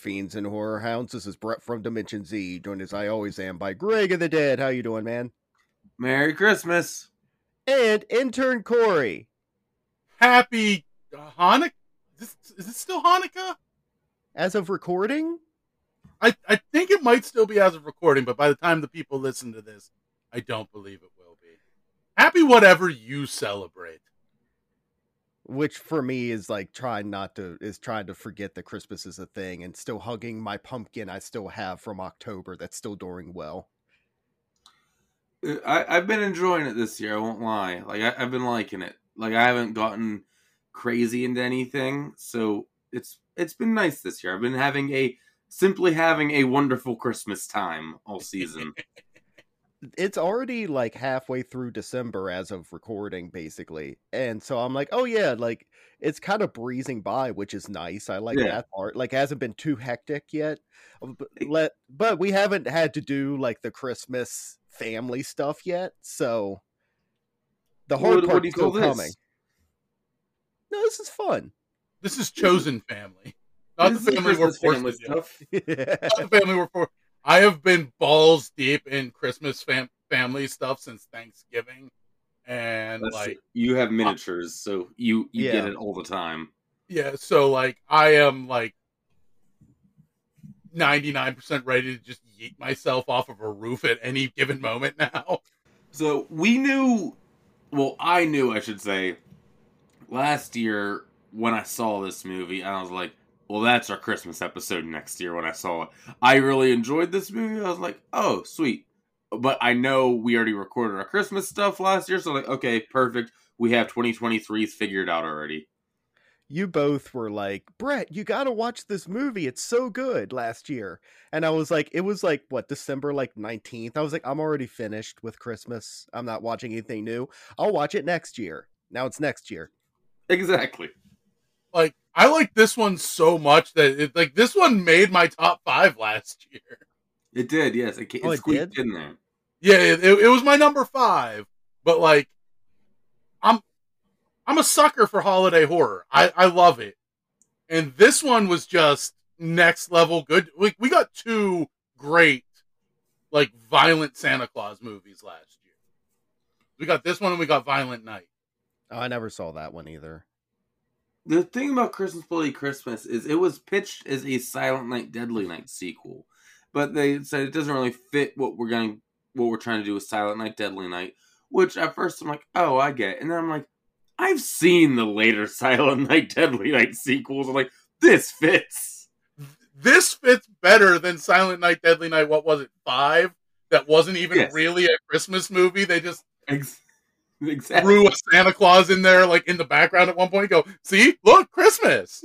fiends and horror hounds. This is Brett from Dimension Z, joined as I always am by Greg of the Dead. How you doing, man? Merry Christmas. And intern Corey. Happy uh, Hanukkah. Is this, is this still Hanukkah? As of recording, I, I think it might still be as of recording, but by the time the people listen to this, I don't believe it will be. Happy whatever you celebrate. Which for me is like trying not to is trying to forget that Christmas is a thing and still hugging my pumpkin I still have from October that's still doing well. Uh, I, I've been enjoying it this year. I won't lie. Like I, I've been liking it. Like I haven't gotten crazy into anything, so it's it's been nice this year. I've been having a simply having a wonderful Christmas time all season. It's already like halfway through December as of recording, basically. And so I'm like, oh yeah, like it's kind of breezing by, which is nice. I like Yeah. that part. Like hasn't been too hectic yet. Um, But, let, but we haven't had to do like the Christmas family stuff yet. So the hard what, part's still this? coming. No, this is fun. This is chosen family. Not This the family we're forced family to do. stuff. Not the family we're for. I have been balls deep in Christmas fam- family stuff since Thanksgiving, and That's like true. you have miniatures, so you you Yeah. get it all the time. Yeah, so like I am like 99% ready to just yeet myself off of a roof at any given moment now. So we knew, well, I knew, I should say, last year when I saw this movie, I was like, well, that's our Christmas episode next year when I saw it. I really enjoyed this movie. I was like, oh, sweet. But I know we already recorded our Christmas stuff last year, so like, okay, perfect. We have 2023 figured out already. you both were like, Brett, you got to watch this movie. It's so good last year. And I was like, it was like, what, December like 19th? I was like, I'm already finished with Christmas. I'm not watching anything new. I'll watch it next year. Now it's next year. Exactly. Like I like this one so much that it, like this one made my top 5 last year. It did, yes. It, it Oh, it squeaked did? in there. Yeah, it, it, it was my number 5, but like I'm I'm a sucker for holiday horror. I I love it. And this one was just next level good. We we got two great like violent Santa Claus movies last year. We got this one and we got Violent Night. Oh, I never saw that one either. The thing about Christmas Bloody Christmas is it was pitched as a Silent Night Deadly Night sequel, but they said it doesn't really fit what we're going what we're trying to do with Silent Night Deadly Night. Which at first I'm like, oh, I get, it. and then I'm like, I've seen the later Silent Night Deadly Night sequels. I'm like, this fits. This fits better than Silent Night Deadly Night. What was it? 5 that wasn't even Yes. really a Christmas movie. They just Ex- exactly. threw a Santa Claus in there like in the background at one point. Go, see, look, Christmas.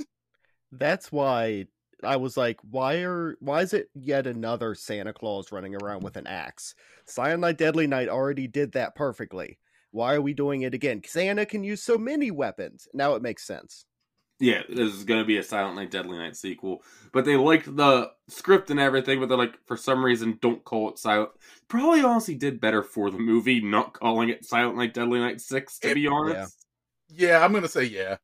That's why I was like, why are why is it yet another Santa Claus running around with an axe? Silent Night Deadly Night already did that perfectly. Why are we doing it again? Santa can use so many weapons. Now it makes sense. Yeah, this is going to be a Silent Night Deadly Night sequel. But they liked the script and everything, but they're like, for some reason, don't call it Silent. Probably honestly did better for the movie not calling it Silent Night Deadly Night 6, to It- be honest. Yeah, I'm gonna say yeah.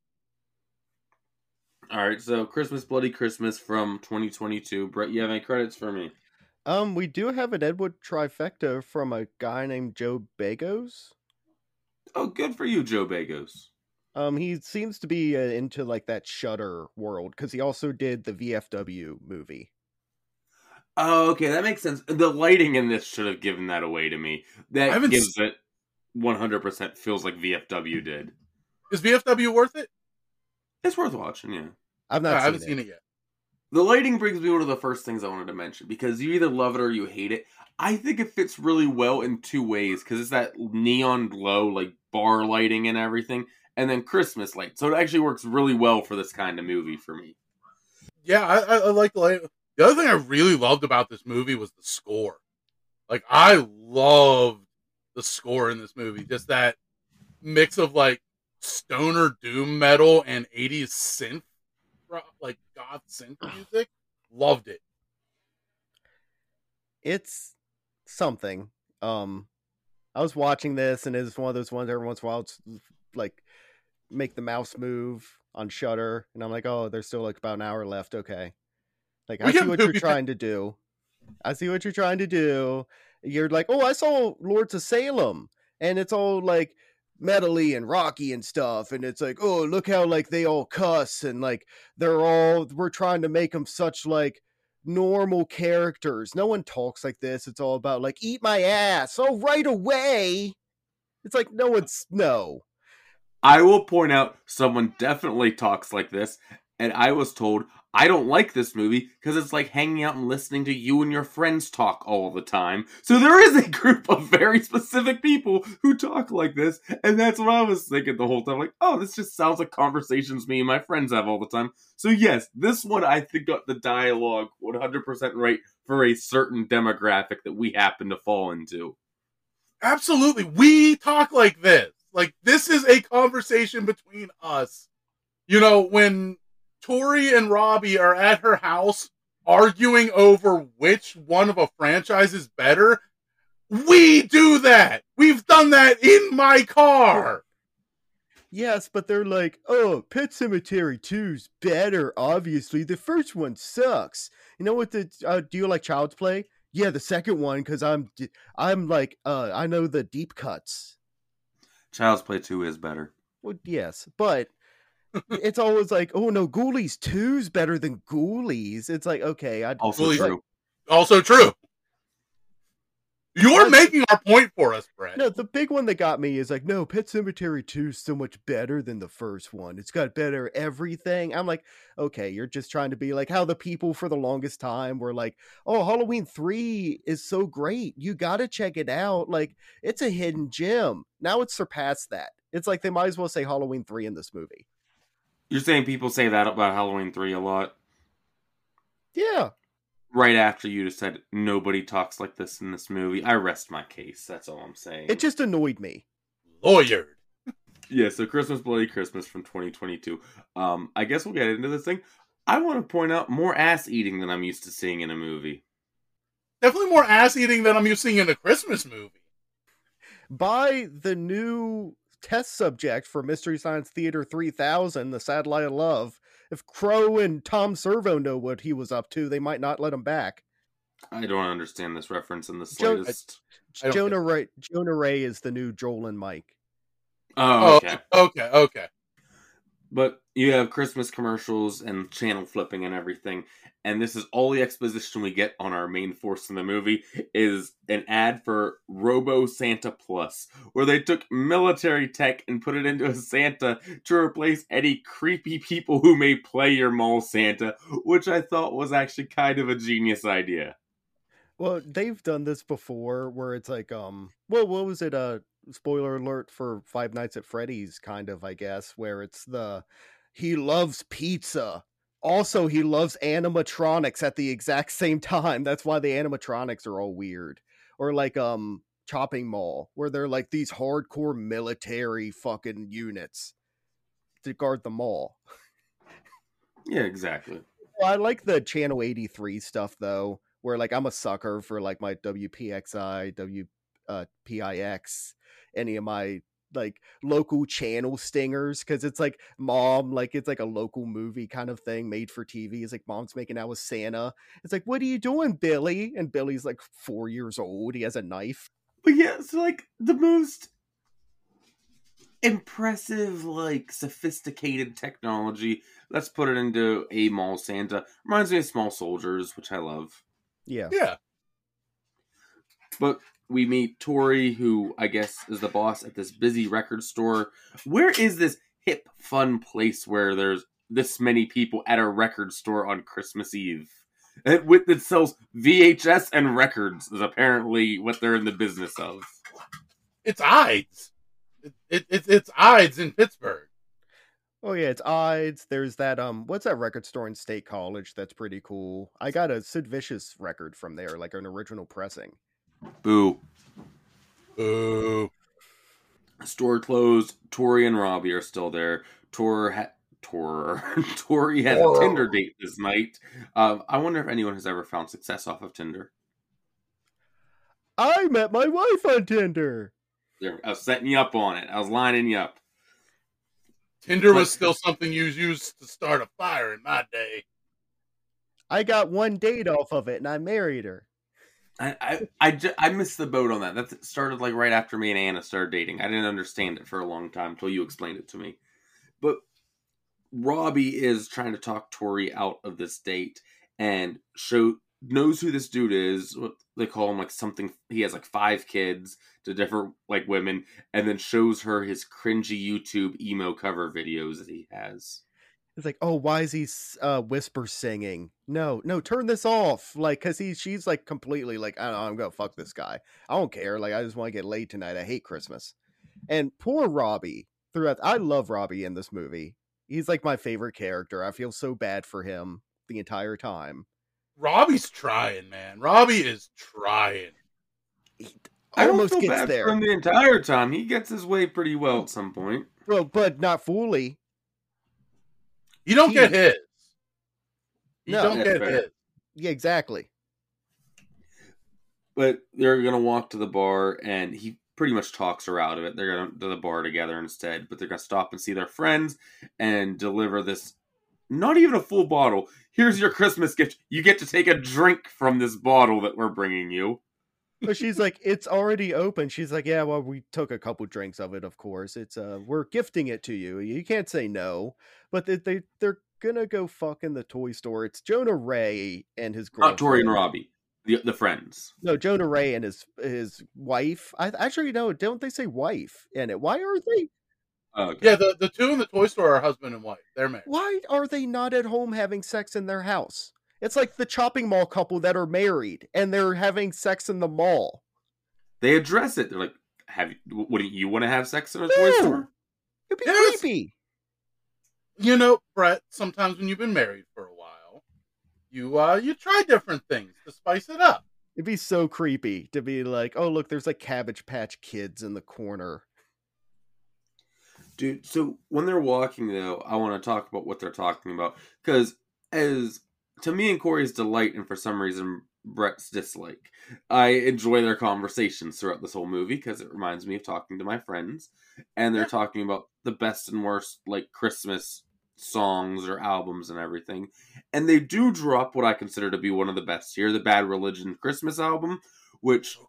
All right, so Christmas Bloody Christmas from 2022. Brett, you have any credits for me? Um, we do have an Edward trifecta from a guy named Joe Begos. Oh, good for you, Joe Begos. Um, he seems to be uh, into like that Shudder world because he also did the VFW movie. Oh, okay, that makes sense. The lighting in this should have given that away to me. That haven't gives it 100% feels like VFW did. Is VFW worth it? It's worth watching, yeah. I've not I seen, haven't it. seen it yet. The lighting brings me one of the first things I wanted to mention because you either love it or you hate it. I think it fits really well in two ways because it's that neon glow, like bar lighting and everything, and then Christmas light. So it actually works really well for this kind of movie for me. Yeah, I, I, I like the light. The other thing I really loved about this movie was the score. Like I loved the score in this movie. Just that mix of like stoner doom metal and 80s synth like goth synth music. Loved it. It's something. Um, I was watching this, and it's one of those ones every once in a while, it's like make the mouse move, on Shudder, and I'm like, oh, there's still like about an hour left. Okay, like We I see what you're trying to do. I see what you're trying to do. You're like, oh, I saw Lords of Salem, and it's all like metally and rocky and stuff, and it's like, oh, look how like they all cuss and like they're all we're trying to make them such like normal characters. No one talks like this. It's all about like eat my ass. Oh, right away. It's like no one's no. I will point out someone definitely talks like this, and I was told I don't like this movie because it's like hanging out and listening to you and your friends talk all the time. So there is a group of very specific people who talk like this, and that's what I was thinking the whole time. Like, oh, this just sounds like conversations me and my friends have all the time. So yes, this one I think got the dialogue 100% right for a certain demographic that we happen to fall into. Absolutely. We talk like this. Like this is a conversation between us. You know, when Tori and Robbie are at her house arguing over which one of a franchise is better, we do that. We've done that in my car. Yes, but they're like, oh, Pet Sematary 2's better, obviously. The first one sucks. You know what the uh, do you like Child's Play? Yeah, the second one because I'm I'm like uh I know the deep cuts. Child's Play 2 is better. Well, yes, but it's always like, oh no, Ghoulies 2's better than Ghoulies. It's like, okay, I Also Fully- true. Also true. You're making our point for us, Brett. No, the big one that got me is like, no, Pet Sematary 2 is so much better than the first one. It's got better everything. I'm like, okay, you're just trying to be like how the people for the longest time were like, oh, Halloween 3 is so great. You got to check it out. Like, it's a hidden gem. Now it's surpassed that. It's like they might as well say Halloween 3 in this movie. You're saying people say that about Halloween 3 a lot? Yeah. Right after you just said nobody talks like this in this movie. I rest my case. That's all I'm saying. It just annoyed me. Lawyered. Yeah, so Christmas Bloody Christmas from 2022. Um, I guess we'll get into this thing. I want to point out more ass eating than I'm used to seeing in a movie. Definitely more ass eating than I'm used to seeing in a Christmas movie. By the new test subject for Mystery Science Theater 3000, The Satellite of Love, if Crow and Tom Servo know what he was up to, they might not let him back. I don't understand this reference in the uh, slightest. I don't Jonah Ray, Jonah Ray is the new Joel and Mike. Oh, oh, okay. okay, okay. But you have Christmas commercials and channel flipping and everything, and this is all the exposition we get on our main force in the movie is an ad for Robo Santa Plus, where they took military tech and put it into a Santa to replace any creepy people who may play your mall Santa, which I thought was actually kind of a genius idea. Well, they've done this before where it's like, um, well, what was it? Uh, spoiler alert for Five Nights at Freddy's, kind of, I guess, where it's the he loves pizza. Also, he loves animatronics at the exact same time. That's why the animatronics are all weird. Or like, um, Chopping Mall, where they're like these hardcore military fucking units to guard the mall. Yeah, exactly. Well, I like the Channel 83 stuff though, where like I'm a sucker for like my WPXI, W uh, PIX, any of my like local channel stingers because it's like mom like it's like a local movie kind of thing made for tv it's like mom's making out with santa it's like what are you doing billy and billy's like four years old he has a knife But yeah, so like the most impressive, like sophisticated technology. Let's put it into a mall Santa. Reminds me of Small Soldiers, which I love. yeah Yeah. But we meet Tori, who I guess is the boss at this busy record store. Where is this hip, fun place where there's this many people at a record store on Christmas Eve? And with that sells VHS and records is apparently what they're in the business of. It's Ides. It, it, it, it's Ides in Pittsburgh. oh yeah it's ides there's that um what's that record store in state college that's pretty cool i got a sid vicious record from there like an original pressing Boo. Ooh. Store closed. Tori and Robbie are still there. Tor ha- Tor Tori has a Tinder date this night. Um, I wonder if anyone has ever found success off of Tinder. i met my wife on tinder There, I was setting you up on it. I was lining you up. Tinder was still something you used to start a fire in my day. I got one date off of it, and I married her. I I I, missed the boat on that. That started like right after me and Anna started dating. I didn't understand it for a long time until you explained it to me. But Robbie is trying to talk Tori out of this date and show knows who this dude is. What they call him like something. He has like five kids to different like women, and then shows her his cringy YouTube emo cover videos that he has. It's like, oh, why is he uh, whisper singing? No, no, turn this off. Like, cause he, she's like completely like, I don't know, I'm gonna fuck this guy. I don't care. Like, I just want to get laid tonight. I hate Christmas. And poor Robbie. Throughout, I love Robbie in this movie. He's like my favorite character. I feel so bad for him the entire time. Robbie's trying, man. Robbie is trying. He I don't almost feel gets bad there. for him the entire time. He gets his way pretty well at some point. Well, but not fully. You don't He- get his. You No. don't Yeah, get fair. his. Yeah, exactly. but they're gonna walk to the bar and he pretty much talks her out of it they're gonna to the bar together instead but they're gonna stop and see their friends and deliver this not even a full bottle here's your christmas gift you get to take a drink from this bottle that we're bringing you But she's like, it's already open. She's like, yeah, well, we took a couple drinks of it, of course. It's uh, we're gifting it to you. You can't say no. But they, they they're gonna go fuck in the toy store. It's Jonah Ray and his girlfriend. not tori and robbie the, the friends No, Jonah Ray and his his wife. I actually no, don't they say wife in it? Why are they? Oh, okay. Yeah, the, the two in the toy store are husband and wife. They're married. Why are they not at home having sex in their house? It's like the chopping mall couple that are married and they're having sex in the mall. they address it they're like have you wouldn't you want to have sex in a toy No. store It'd be Yes. creepy. You know, Brett, sometimes when you've been married for a while, you uh you try different things to spice it up. It'd be so creepy to be like, oh look, there's like Cabbage Patch Kids in the corner. Dude, so when they're walking though, I want to talk about what they're talking about because as to me and Corey's delight, and for some reason Brett's dislike, I enjoy their conversations throughout this whole movie because it reminds me of talking to my friends, and they're talking about the best and worst like Christmas songs or albums and everything, and they do drop what I consider to be one of the best here, the Bad Religion Christmas album, which oh,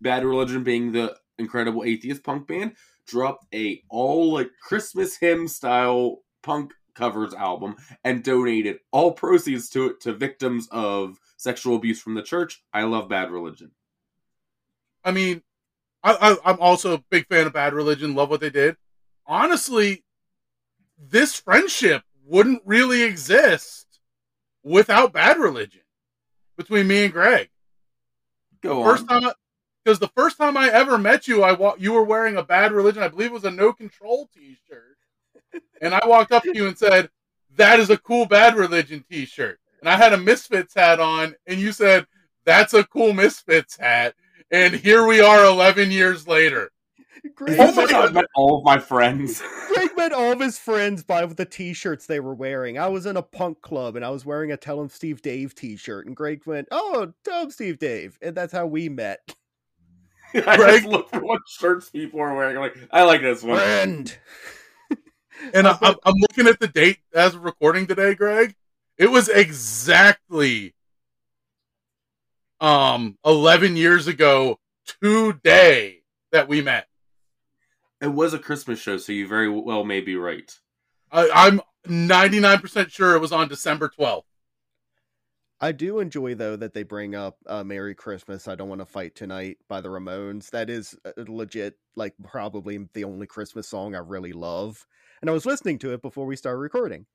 Bad Religion being the incredible atheist punk band dropped a all like Christmas hymn style punk covers album and donated all proceeds to it to victims of sexual abuse from the church. I love Bad Religion. I mean, I, I I'm also a big fan of Bad Religion. Love what they did. Honestly, this friendship wouldn't really exist without Bad Religion between me and Greg. Go First on. time, because the first time I ever met you, I wa- you were wearing a Bad Religion. I believe it was a No Control T-shirt, and I walked up to you and said, "That is a cool Bad Religion T-shirt." And I had a Misfits hat on, and you said, "That's a cool Misfits hat." And here we are, eleven years later. Greg, Oh my met, god, met all of my friends. Greg met all of his friends by the t-shirts they were wearing. I was in a punk club and I was wearing a Tell 'em Steve Dave t-shirt, and Greg went, "Oh, Tell 'em Steve Dave," and that's how we met. I Greg- just look for what shirts people are wearing. I'm like, I like this one. Friend. And I, I'm, I'm looking at the date as of recording today, Greg. It was exactly um 11 years ago today that we met. It was a Christmas show, so you very well may be right. I, I'm 99% sure it was on December 12th. I do enjoy though that they bring up uh, "Merry Christmas." I don't want to fight tonight by the Ramones. That is uh, legit, like probably the only Christmas song I really love. And I was listening to it before we started recording.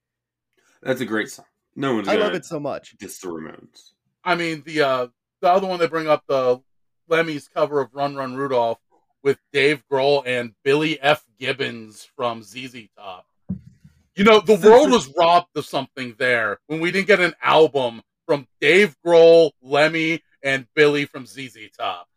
That's a great song. No one's I love it so much. diss the Ramones. I mean, the uh, the other one they bring up the Lemmy's cover of Run Run Rudolph with Dave Grohl and Billy F. Gibbons from ZZ Top. You know, the world was robbed of something there when we didn't get an album from Dave Grohl, Lemmy, and Billy from ZZ Top.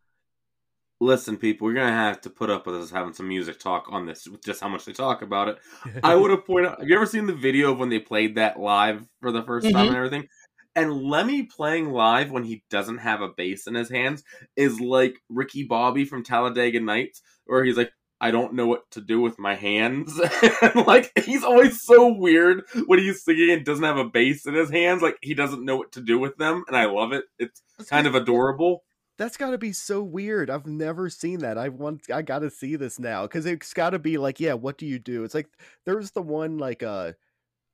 Listen, people, we're gonna have to put up with us having some music talk on this, with just how much they talk about it. I would have pointed out. Have you ever seen the video of when they played that live for the 1st time Mhm. and everything? And Lemmy playing live when he doesn't have a bass in his hands is like Ricky Bobby from Talladega Nights, where he's like, I don't know what to do with my hands. like he's always so weird when he's singing and doesn't have a bass in his hands. Like he doesn't know what to do with them, and I love it. It's kind of adorable. That's got to be so weird. I've never seen that. I want. I got to see this now because it's got to be like, yeah. What do you do? It's like there's the one like uh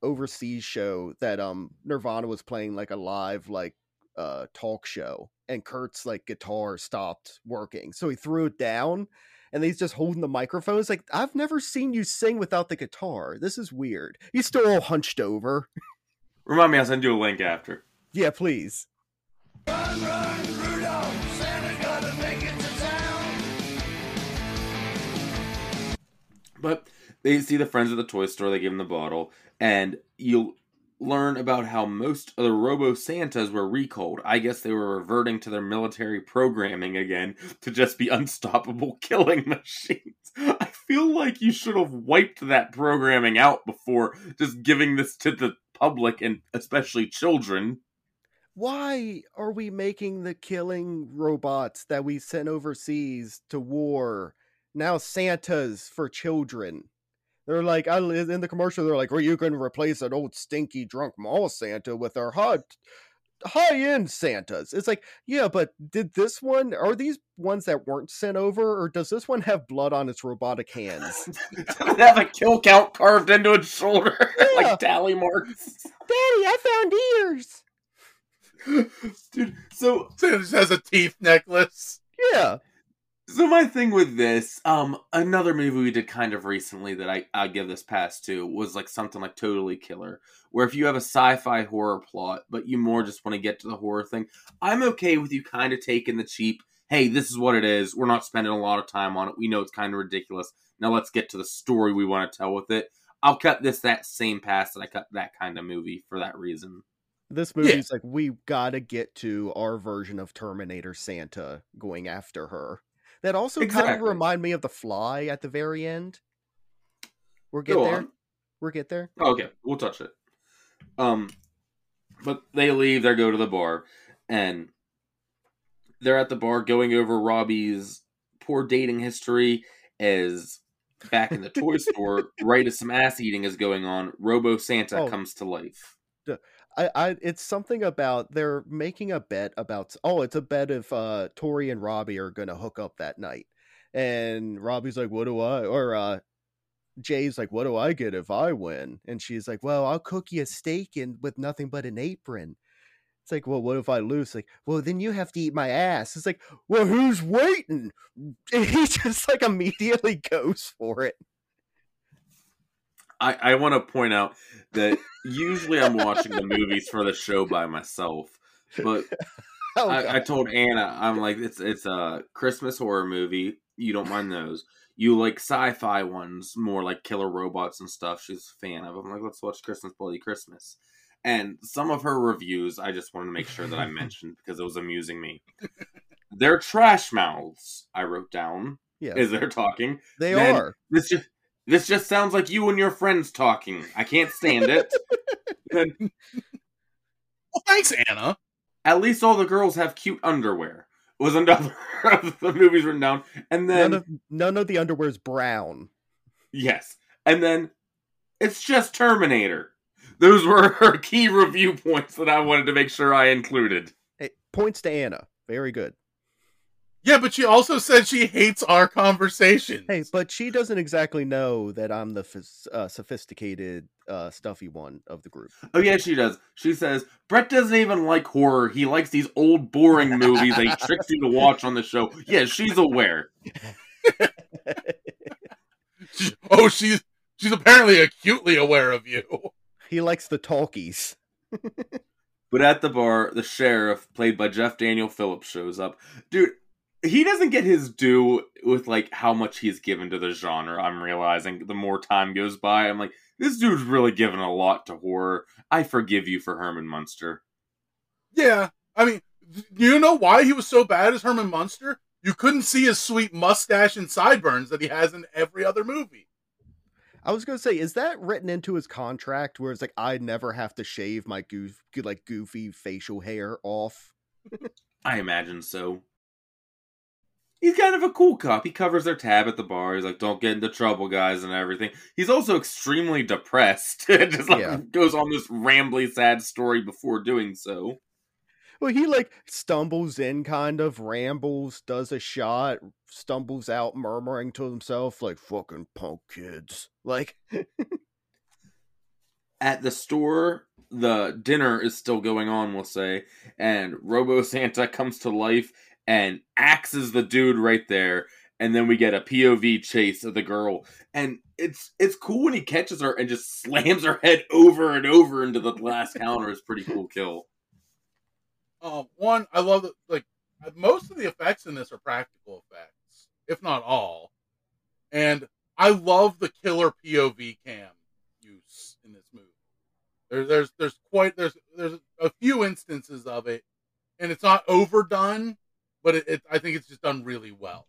overseas show that um Nirvana was playing like a live like uh talk show, and Kurt's like guitar stopped working, so he threw it down, and he's just holding the microphone. It's like I've never seen you sing without the guitar. This is weird. He's still all hunched over. Remind me, I'll send you a link after. Yeah, please. Run, run, Rudolph, But they see the friends at the toy store, they give them the bottle, and you learn about how most of the Robo Santas were recalled. I guess they were reverting to their military programming again to just be unstoppable killing machines. I feel like you should have wiped that programming out before just giving this to the public and especially children. why are we making the killing robots that we sent overseas to war now Santas for children? They're like, I in the commercial. They're like, "Well, you can replace an old stinky drunk mall Santa with our hot, high end Santas." It's like, yeah, but did this one? Are these ones that weren't sent over, or does this one have blood on its robotic hands? Does it have a kill count carved into its shoulder Yeah. like tally marks? Daddy, I found ears. Dude, so Santa just has a teeth necklace. Yeah, So my thing with this, um, another movie we did kind of recently that I I give this pass to was like something like Totally Killer, where if you have a sci-fi horror plot, but you more just want to get to the horror thing, I'm okay with you kind of taking the cheap. Hey, this is what it is. We're not spending a lot of time on it. We know it's kind of ridiculous. Now let's get to the story we want to tell with it. I'll cut this that same pass that I cut that kind of movie for that reason. this movie's like we gotta get to our version of Terminator Santa going after her. That also kind of remind me of the Fly at the very end. We're get Go there. on. We're get there. Okay, we'll touch it. Um, but they leave. They go to the bar, and they're at the bar going over Robbie's poor dating history. As back in the toy store, right as some ass eating is going on, Robo Santa Oh. comes to life. I, I it's something about they're making a bet about oh it's a bet if uh Tori and Robbie are gonna hook up that night. And Robbie's like, What do I or uh Jay's like, What do I get if I win? And she's like, Well, I'll cook you a steak and with nothing but an apron. It's like, well, what if I lose? Like, well, then you have to eat my ass. It's like, well, who's waiting? And he just like immediately goes for it. I, I want to point out that usually I'm watching the movies for the show by myself, but Oh, I, I told Anna, I'm like, it's it's a Christmas horror movie. You don't mind those. You like sci-fi ones, more like killer robots and stuff. She's a fan of. Them. I'm like, let's watch Christmas Bloody Christmas. And some of her reviews, I just wanted to make sure that I mentioned because it was amusing me. They're trash mouths. I wrote down yeah, as they're talking. they then- are. This just this just sounds like you and your friends talking. I can't stand it. Then Well, thanks, Anna. at least all the girls have cute underwear. Was another of the movies written down, and then None of none of the underwear's brown. yes, and then it's just Terminator. Those were her key review points that I wanted to make sure I included. Hey, points to Anna. Very good. Yeah, but she also said she hates our conversations. Hey, but she doesn't exactly know that I'm the phys- uh, sophisticated, uh, stuffy one of the group. Oh yeah, she does. She says Brett doesn't even like horror. He likes these old, boring movies that he tricks you to watch on the show. Yeah, she's aware. She- oh, she's she's apparently acutely aware of you. he likes the talkies. But at the bar, the sheriff, played by Jeff Daniel Phillips, shows up. Dude, he doesn't get his due with like how much he's given to the genre. I'm realizing the more time goes by, I'm like, this dude's really given a lot to horror. I forgive you for Herman Munster. Yeah, I mean, do you know why he was so bad as Herman Munster? You couldn't see his sweet mustache and sideburns that he has in every other movie. I was gonna say, is that written into his contract where it's like I never have to shave my goof, like goofy facial hair off? I imagine so. He's kind of a cool cop. He covers their tab at the bar. He's like, "Don't get into trouble, guys," and everything. He's also extremely depressed. Just like Yeah. goes on this rambly, sad story before doing so. Well, he like stumbles in, kind of rambles, does a shot, stumbles out, murmuring to himself like "fucking punk kids." Like, At the store, the dinner is still going on. We'll say, and Robo Santa comes to life and axes the dude right there. And then we get a POV chase of the girl, and it's it's cool when he catches her and just slams her head over and over into the glass counter. It's pretty cool kill. Um, one, I love that. Like most of the effects in this are practical effects, if not all. And I love the killer POV cam use in this movie. There, there's there's quite there's there's a few instances of it, and it's not overdone, but it, it I think it's just done really well.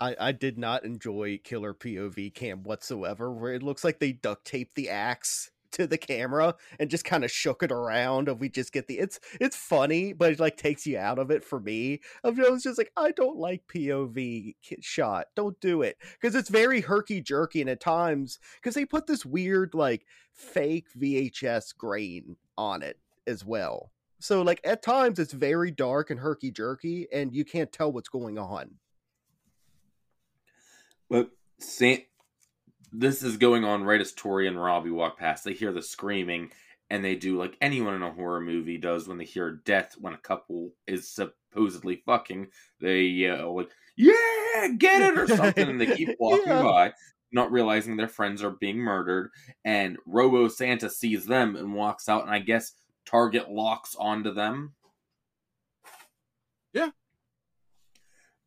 I I did not enjoy Killer POV cam whatsoever, where it looks like they duct taped the axe to the camera and just kind of shook it around and we just get the it's it's funny but it like takes you out of it for me. I was just like i don't like pov shot. Don't do it. Because it's very herky jerky and at times because they put this weird like fake vhs grain on it as well so like at times it's very dark and herky jerky and you can't tell what's going on But San- this is going on right as Tori and Robbie walk past. They hear the screaming, and they do like anyone in a horror movie does when they hear death when a couple is supposedly fucking. They yell like, "Yeah, get it!" or something, and they keep walking Yeah. by, not realizing their friends are being murdered. And Robo Santa sees them and walks out, and I guess Target locks onto them. Yeah.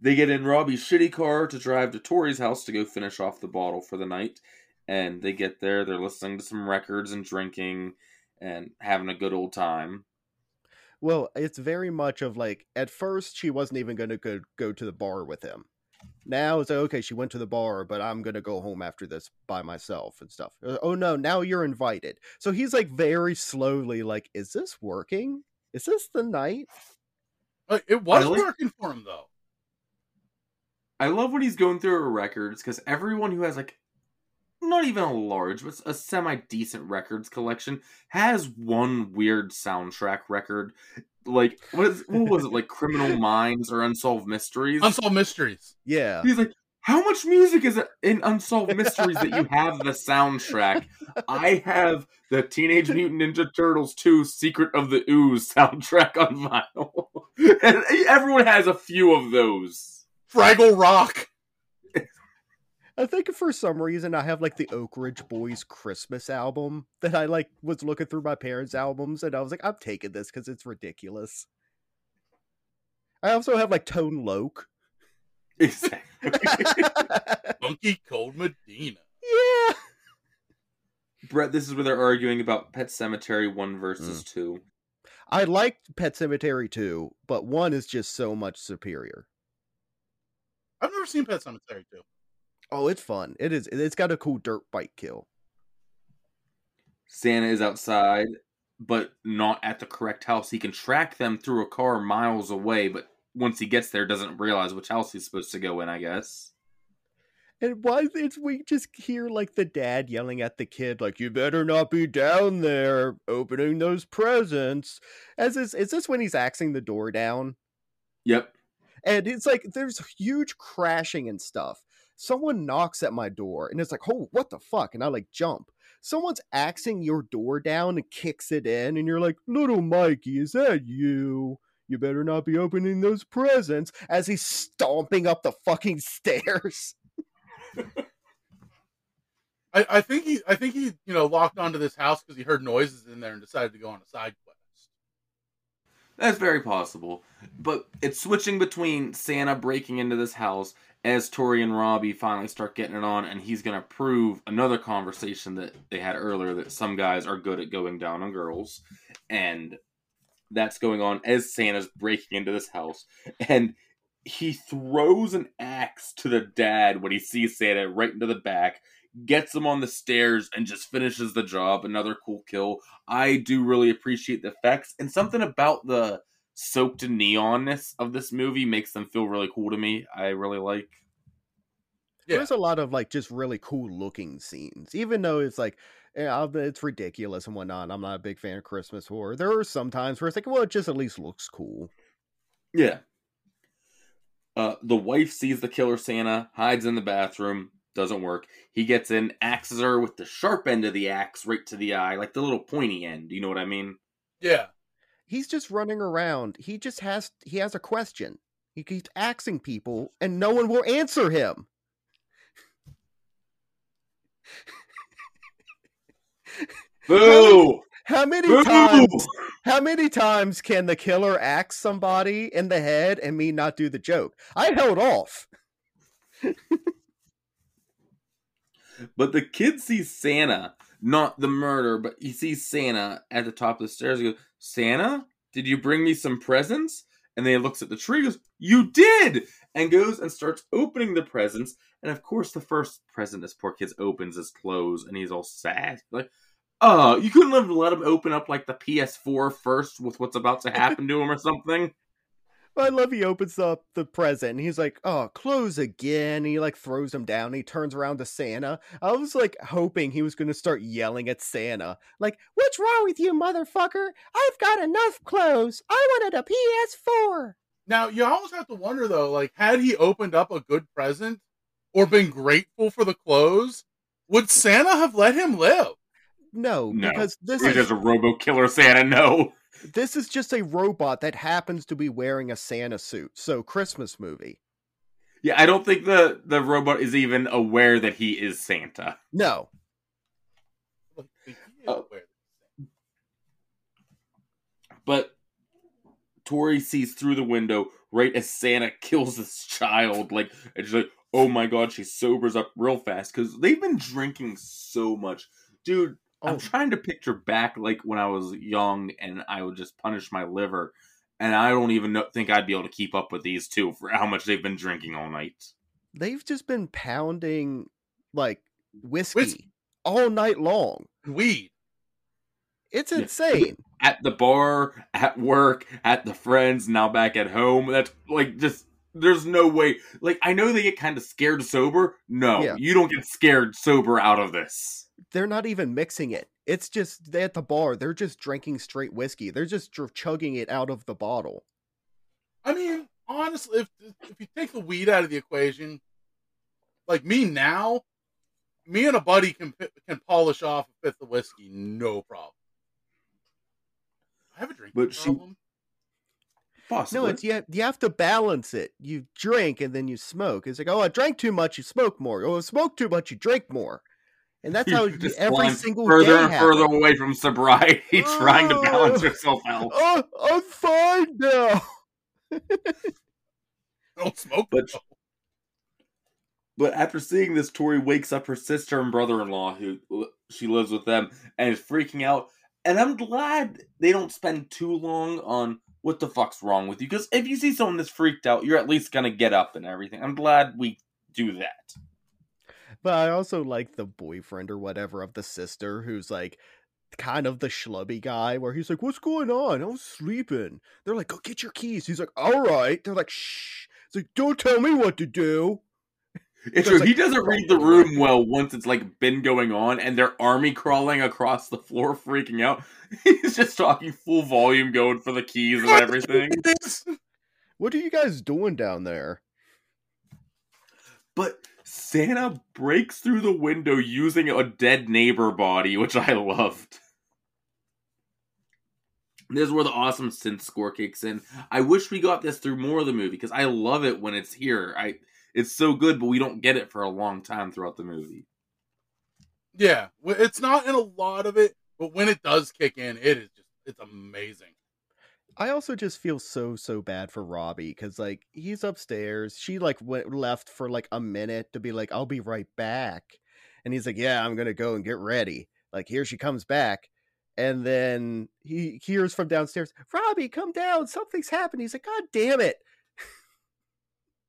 They get in Robbie's shitty car to drive to Tori's house to go finish off the bottle for the night. And they get there, they're listening to some records and drinking and having a good old time. Well, it's very much of like at first she wasn't even going to go go to the bar with him. Now it's like, okay, she went to the bar, but I'm going to go home after this by myself and stuff. Uh, Oh no, now you're invited. So he's like very slowly like, is this working? Is this the night? Like, it was I like- working for him though. I love when he's going through her records because everyone who has like not even a large, but a semi decent records collection has one weird soundtrack record. Like what is what was it like Criminal Minds or Unsolved Mysteries? Unsolved mysteries. Yeah. He's like, how much music is in Unsolved Mysteries that you have the soundtrack? I have the Teenage Mutant Ninja Turtles 2 Secret of the Ooze soundtrack on vinyl. and everyone has a few of those. Fraggle Rock. I think for some reason I have like the Oak Ridge Boys Christmas album that I like was looking through my parents' albums and I was like, I'm taking this because it's ridiculous. I also have like Tone Loc. Exactly. Funky Cold Medina. yeah. Brett, this is where they're arguing about Pet Sematary 1 versus mm. 2. I liked Pet Sematary 2, but 1 is just so much superior. I've never seen Pet Sematary 2. Oh, it's fun. It is. It's got a cool dirt bike kill. Santa is outside, but not at the correct house. He can track them through a car miles away, but once he gets there, doesn't realize which house he's supposed to go in, I guess. And why it's we just hear like the dad yelling at the kid, like, you better not be down there opening those presents. As is is this when he's axing the door down? Yep. And it's like there's huge crashing and stuff. Someone knocks at my door and it's like, oh, what the fuck? And I like jump. Someone's axing your door down and kicks it in, and you're like, little Mikey, is that you? You better not be opening those presents as he's stomping up the fucking stairs. I, I think he I think he, you know, locked onto this house because he heard noises in there and decided to go on a side quest. That's very possible. But it's switching between Santa breaking into this house as Tori and Robbie finally start getting it on, and he's going to prove another conversation that they had earlier that some guys are good at going down on girls. And that's going on as Santa's breaking into this house. And he throws an axe to the dad when he sees Santa right into the back, gets him on the stairs, and just finishes the job. Another cool kill. I do really appreciate the effects and something about the soaked neonness of this movie makes them feel really cool to me. I really like. Yeah. There's a lot of like just really cool looking scenes, even though it's like it's ridiculous and whatnot. I'm not a big fan of Christmas horror. There are some times where it's like, well, it just at least looks cool. Yeah. Uh, the wife sees the killer Santa, hides in the bathroom, doesn't work. He gets in, axes her with the sharp end of the axe right to the eye, like the little pointy end. You know what I mean? Yeah. He's just running around. He just has he has a question. He keeps asking people, and no one will answer him. Boo! How many Boo! times? How many times can the killer axe somebody in the head and me not do the joke? I held off. But the kid sees Santa, not the murder, but he sees Santa at the top of the stairs. He goes, Santa, did you bring me some presents? And then he looks at the tree, goes, You did! And goes and starts opening the presents. And of course, the first present this poor kid opens is clothes, and he's all sad. Like, oh, you couldn't have let him open up like the PS4 first with what's about to happen to him or something? I love he opens up the present and he's like, "Oh, close again." And he like throws him down. And he turns around to Santa. I was like hoping he was going to start yelling at Santa, like, "What's wrong with you, motherfucker? I've got enough clothes. I wanted a PS4." Now you always have to wonder though, like, had he opened up a good present or been grateful for the clothes, would Santa have let him live? No, No. because this He's is just a robo killer Santa, no. This is just a robot that happens to be wearing a Santa suit. So Christmas movie. Yeah, I don't think the, the robot is even aware that he is Santa. No, Like, he is Oh. aware. But Tori sees through the window right as Santa kills this child. Like, and she's like, oh my god, she sobers up real fast because they've been drinking so much. Dude, I'm Oh. trying to picture back like when I was young and I would just punish my liver. And I don't even know, think I'd be able to keep up with these two for how much they've been drinking all night. they've just been pounding like whiskey, Whiskey. all night long. Weed. It's Yeah. insane. At the bar, at work, at the friends, now back at home. That's like just there's no way. Like I know they get kind of scared sober. No, Yeah. you don't get scared sober out of this. They're not even mixing it. It's just they at the bar. They're just drinking straight whiskey. They're just dr- chugging it out of the bottle. I mean, honestly, if if you take the weed out of the equation, like me now, me and a buddy can can polish off a fifth of whiskey, no problem. I have a drinking But she- problem. Possibly. No, it's you. You have to balance it. You drink and then you smoke. It's like, oh, I drank too much, you smoke more. Oh, I smoke too much, you drink more. And that's how You you, just every single further day and further happens. away from sobriety, trying to balance Oh. yourself out. Oh, I'm fine now. Don't smoke. But- But after seeing this, Tori wakes up her sister and brother-in-law, who she lives with them, and is freaking out. And I'm glad they don't spend too long on what the fuck's wrong with you, because if you see someone that's freaked out, you're at least gonna get up and everything. I'm glad we do that. But I also like the boyfriend or whatever of the sister who's like kind of the schlubby guy where he's like, What's going on? I was sleeping. They're like, Go get your keys. He's like, All right. They're like, Shh. It's like, Don't tell me what to do. It's So true. it's he doesn't read the room well once it's like been going on and they're army crawling across the floor, freaking out. He's just talking full volume, going for the keys and everything. What are you guys doing down there? But Santa breaks through the window using a dead neighbor body, which I loved. This is where the awesome synth score kicks in. I wish we got this through more of the movie because I love it when it's here. I it's so good, but we don't get it for a long time throughout the movie. yeah, it's not in a lot of it, but when it does kick in, it is just it's amazing. I also just feel so so bad for Robbie because like he's upstairs. She like went left for like a minute to be like, "I'll be right back," and he's like, "Yeah, I'm gonna go and get ready." Like here she comes back, and then he hears from downstairs, "Robbie, come down! Something's happened." He's like, "God damn it!"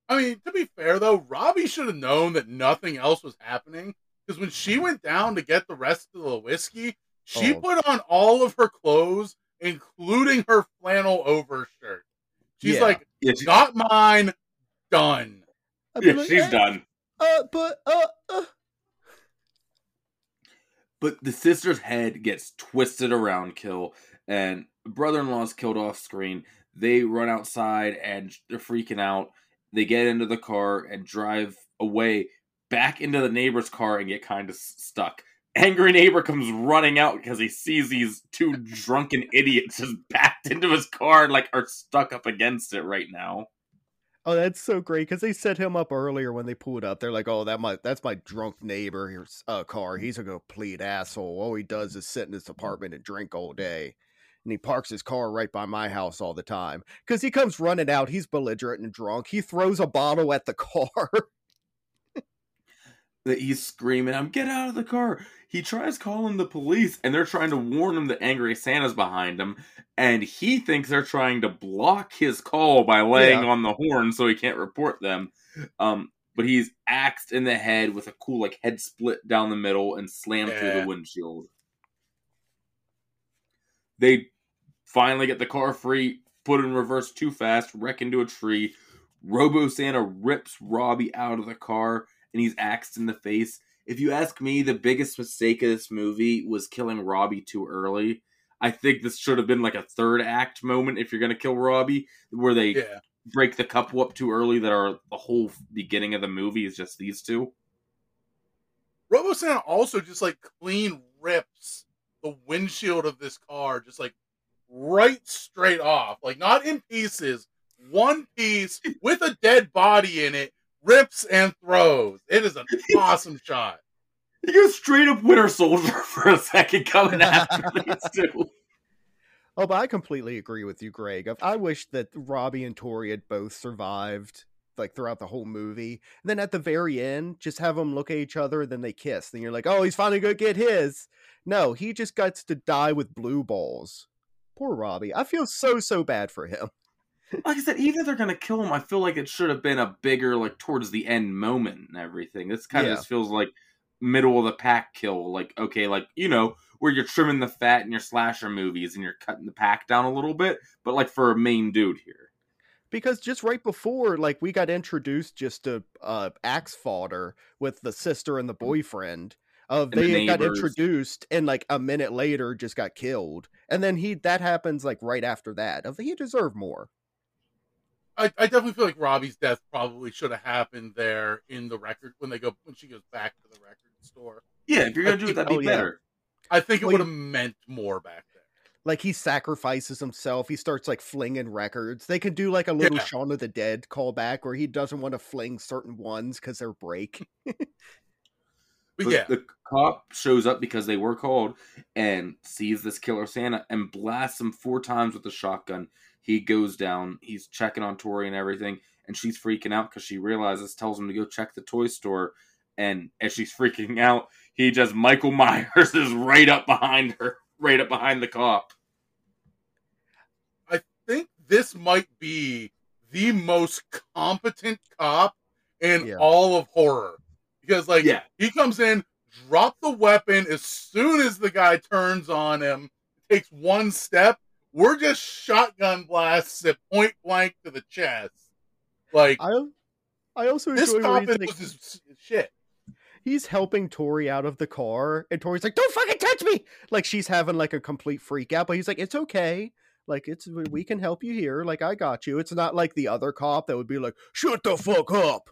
I mean, to be fair though, Robbie should have known that nothing else was happening because when she mm. went down to get the rest of the whiskey, she Oh. put on all of her clothes, including her flannel overshirt. She's Yeah. like, Yeah, she- not mine, done. Yeah, like, she's "Eh, done. Uh, but uh, uh. But the sister's head gets twisted around kill, and brother in law's killed off screen. They run outside and they're freaking out. They get into the car and drive away back into the neighbor's car and get kind of stuck. Angry neighbor comes running out because he sees these two drunken idiots just backed into his car and like are stuck up against it right now. Oh, that's so great because they set him up earlier when they pulled up. They're like, "Oh, that my that's my drunk neighbor. Here's a uh, car. He's a complete asshole. All he does is sit in his apartment and drink all day, and he parks his car right by my house all the time. Because he comes running out. He's belligerent and drunk. He throws a bottle at the car. That he's screaming, "I'm get out of the car!" He tries calling the police, and they're trying to warn him that Angry Santa's behind him, and he thinks they're trying to block his call by laying Yeah. on the horn so he can't report them. Um, but he's axed in the head with a cool like head split down the middle and slammed through the windshield. They finally get the car free, put in reverse too fast, wreck into a tree. Robo Santa rips Robbie out of the car and he's axed in the face. If you ask me, the biggest mistake of this movie was killing Robbie too early. I think this should have been like a third act moment if you're going to kill Robbie, where they Yeah. break the couple up too early that are the whole beginning of the movie is just these two. Robo Santa also just like clean rips the windshield of this car, just like right straight off, like not in pieces, one piece with a dead body in it, rips and throws. It is an awesome shot. He goes straight up Winter Soldier for a second coming after these two. Oh, but I completely agree with you, Greg. I wish that Robbie and Tori had both survived like throughout the whole movie. And then at the very end, just have them look at each other, then they kiss. Then you're like, oh, he's finally gonna get his. No, he just gets to die with blue balls. Poor Robbie. I feel so so bad for him. Like I said, even if they're gonna kill him, I feel like it should have been a bigger, like towards the end moment and everything. This kind of Yeah. just feels like middle of the pack kill. Like okay, like you know where you're trimming the fat in your slasher movies and you're cutting the pack down a little bit, but like for a main dude here. Because just right before, like we got introduced just to uh axe fodder with the sister and the boyfriend. Of And the they got neighbors. introduced and like a minute later just got killed. And then he that happens like right after that. Of he deserved more. I, I definitely feel like Robbie's death probably should have happened there in the record when they go when she goes back to the record store. Yeah, if you're gonna do it, that'd be Oh, yeah. better. I think it would have meant more back there. like he sacrifices himself he starts like flinging records they could do like a little Yeah. shaun of the dead callback where he doesn't want to fling certain ones because they're break But, But yeah, the cop shows up because they were called and sees this killer Santa and blasts him four times with the shotgun. He goes down. He's checking on Tori and everything, and she's freaking out because she realizes, tells him to go check the toy store. And as she's freaking out, he just Michael Myers is right up behind her, right up behind the cop. I think this might be the most competent cop in Yeah. all of horror. Because like Yeah, he comes in, drop the weapon as soon as the guy turns on him, takes one step, we're just shotgun blasts at point blank to the chest. Like i i also this enjoy where cop he's, is like, his shit. he's helping tori out of the car and tori's like don't fucking touch me like she's having like a complete freak out but he's like it's okay like it's we can help you here like i got you it's not like the other cop that would be like shut the fuck up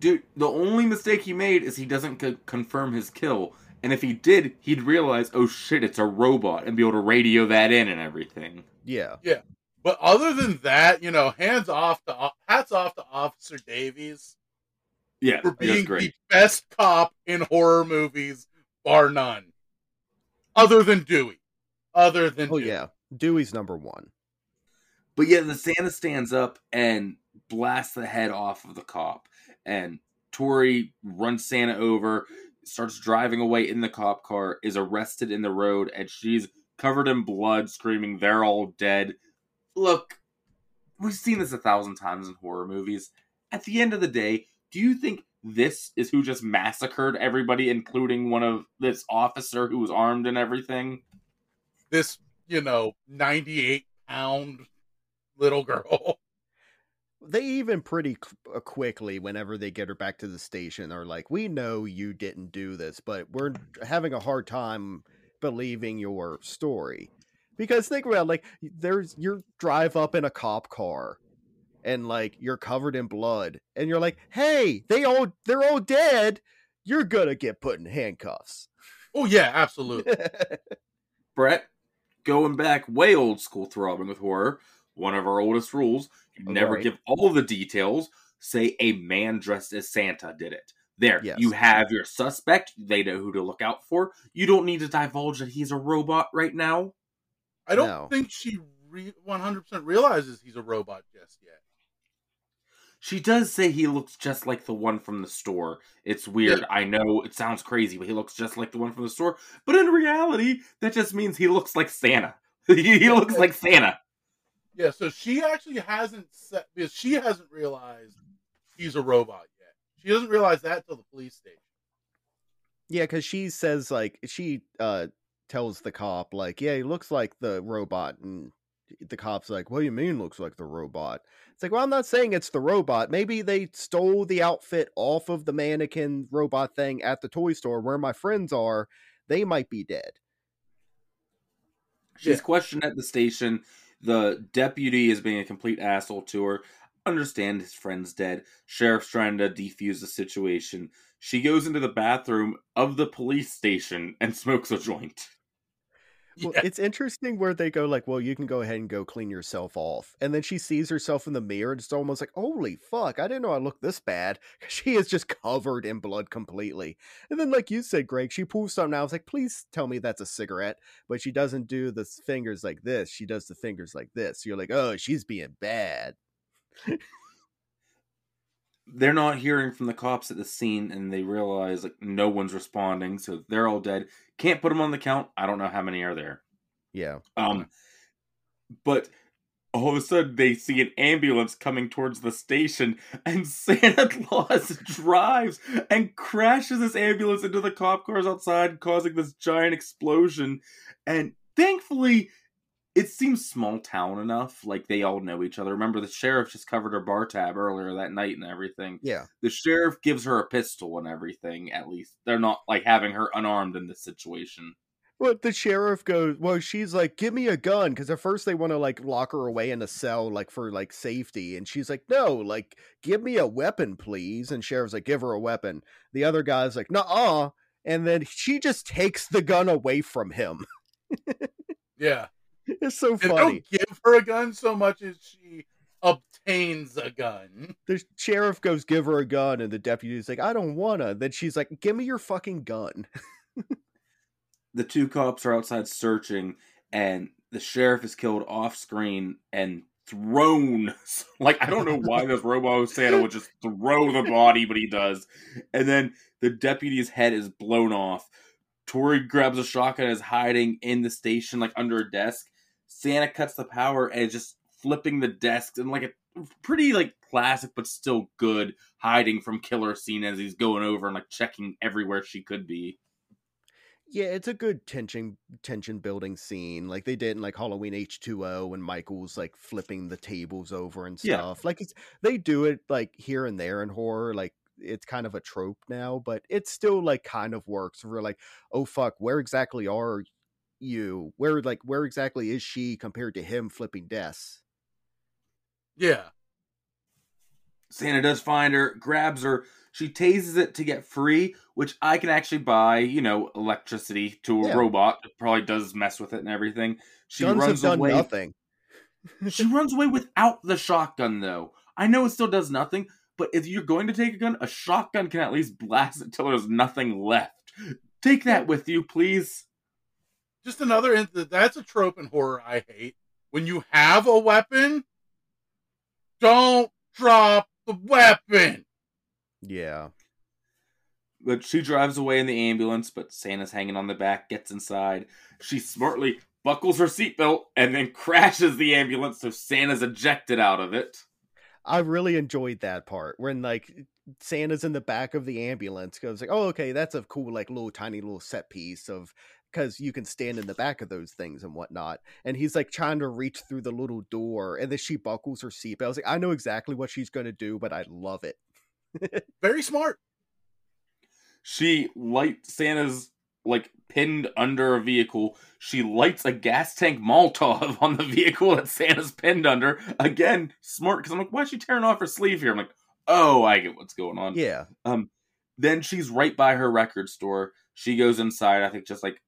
dude. The only mistake he made is he doesn't co- confirm his kill. And if he did, he'd realize, oh shit, it's a robot, and be able to radio that in and everything. yeah Yeah. But other than that, you know, hands off to hats off to Officer Davies Yeah, for that's being the best cop in horror movies, bar none. Other than Dewey. Other than oh Dewey. yeah dewey's number one But yeah, the Santa stands up and blasts the head off of the cop. And Tori runs Santa over, starts driving away in the cop car, is arrested in the road, and she's covered in blood, screaming, They're all dead. Look, we've seen this a thousand times in horror movies. At the end of the day, do you think this is who just massacred everybody, including one of this officer who was armed and everything? This, you know, 98 pound little girl. They even pretty uh, quickly whenever they get her back to the station are like we know you didn't do this but we're having a hard time believing your story. Because think about it, like there's you drive up in a cop car and like you're covered in blood and you're like hey they all they're all dead. You're gonna get put in handcuffs. Oh yeah, absolutely. Brett, going back way old school throbbing with horror, one of our oldest rules, you never give all the details. Say a man dressed as Santa did it. There, Yes. you have your suspect. They know who to look out for. You don't need to divulge that he's a robot right now. I don't No. think she re- 100% realizes he's a robot just yet. She does say he looks just like the one from the store. It's weird. Yeah. I know it sounds crazy, but he looks just like the one from the store. But in reality, that just means he looks like Santa. he he looks like Santa. Yeah, so she actually hasn't set because she hasn't realized he's a robot yet. She doesn't realize that till the police station. Yeah, because she says like she uh tells the cop like, yeah, he looks like the robot, and the cop's like, what do you mean looks like the robot? It's like, well, I'm not saying it's the robot. Maybe they stole the outfit off of the mannequin robot thing at the toy store where my friends are. They might be dead. She's Yeah. questioned at the station. The deputy is being a complete asshole to her. Understand his friend's dead. Sheriff's trying to defuse the situation. She goes into the bathroom of the police station and smokes a joint. Well, Yeah. it's interesting where they go like, well, you can go ahead and go clean yourself off, and then she sees herself in the mirror, and it's almost like, holy fuck, I didn't know I looked this bad." She is just covered in blood completely, and then like you said, Greg, she pulls something out. I was like, please tell me that's a cigarette, but she doesn't do the fingers like this. She does the fingers like this. So You're like, oh, she's being bad. They're not hearing from the cops at the scene and they realize like no one's responding, so they're all dead. Can't put them on the count. I don't know how many are there. Yeah, Um, but all of a sudden they see an ambulance coming towards the station, and Santa Claus drives and crashes this ambulance into the cop cars outside, causing this giant explosion. And thankfully, it seems small town enough. Like they all know each other. Remember, the sheriff just covered her bar tab earlier that night and everything. yeah. The sheriff gives her a pistol and everything. At least they're not like having her unarmed in this situation. Well, the sheriff goes, well, she's like, give me a gun. Cause at first they want to like lock her away in a cell, like for like safety. And she's like, no, like, give me a weapon, please. And sheriff's like, give her a weapon. The other guy's like, nah. And then she just takes the gun away from him. Yeah. It's so And funny. don't give her a gun so much as she obtains a gun. The sheriff goes, give her a gun. And the deputy's like, I don't wanna. Then she's like, give me your fucking gun. the two cops are outside searching and the sheriff is killed off screen and thrown like i don't know why this robo santa would just throw the body but he does and then the deputy's head is blown off tori grabs a shotgun and is hiding in the station like under a desk santa cuts the power and is just flipping the desk and like a pretty like classic but still good hiding from killer scene as he's going over and like checking everywhere she could be Yeah, it's a good tension tension building scene, like they did in like Halloween H two O when Michael's like flipping the tables over and Yeah. stuff. Like it's they do it like here and there in horror, like it's kind of a trope now, but it still like kind of works. We're like, oh fuck, where exactly are you? Where like where exactly is she compared to him flipping desks? Yeah. Santa does find her, grabs her. She tases it to get free, which I can actually buy, you know, electricity to a Yeah. robot. It probably does mess with it and everything. She Guns have runs done away. nothing. She runs away without the shotgun, though. I know it still does nothing, but if you're going to take a gun, a shotgun can at least blast it till there's nothing left. Take that with you, please. Just another. That's a trope in horror I hate. When you have a weapon, don't drop the weapon. Yeah. But she drives away in the ambulance, but Santa's hanging on the back, gets inside. She smartly buckles her seatbelt and then crashes the ambulance so Santa's ejected out of it. I really enjoyed that part when like Santa's in the back of the ambulance goes like, oh okay, that's a cool like little tiny little set piece of because you can stand in the back of those things and whatnot. And he's like trying to reach through the little door, and then she buckles her seatbelt. I was like, I know exactly what she's going to do, but I love it. Very smart. She light Santa's like pinned under a vehicle. She lights a gas tank Molotov on the vehicle that Santa's pinned under. Again, smart because I'm like, why is she tearing off her sleeve here? I'm like, oh, I get what's going on. Yeah, Um, then she's right by her record store. She goes inside. I think just like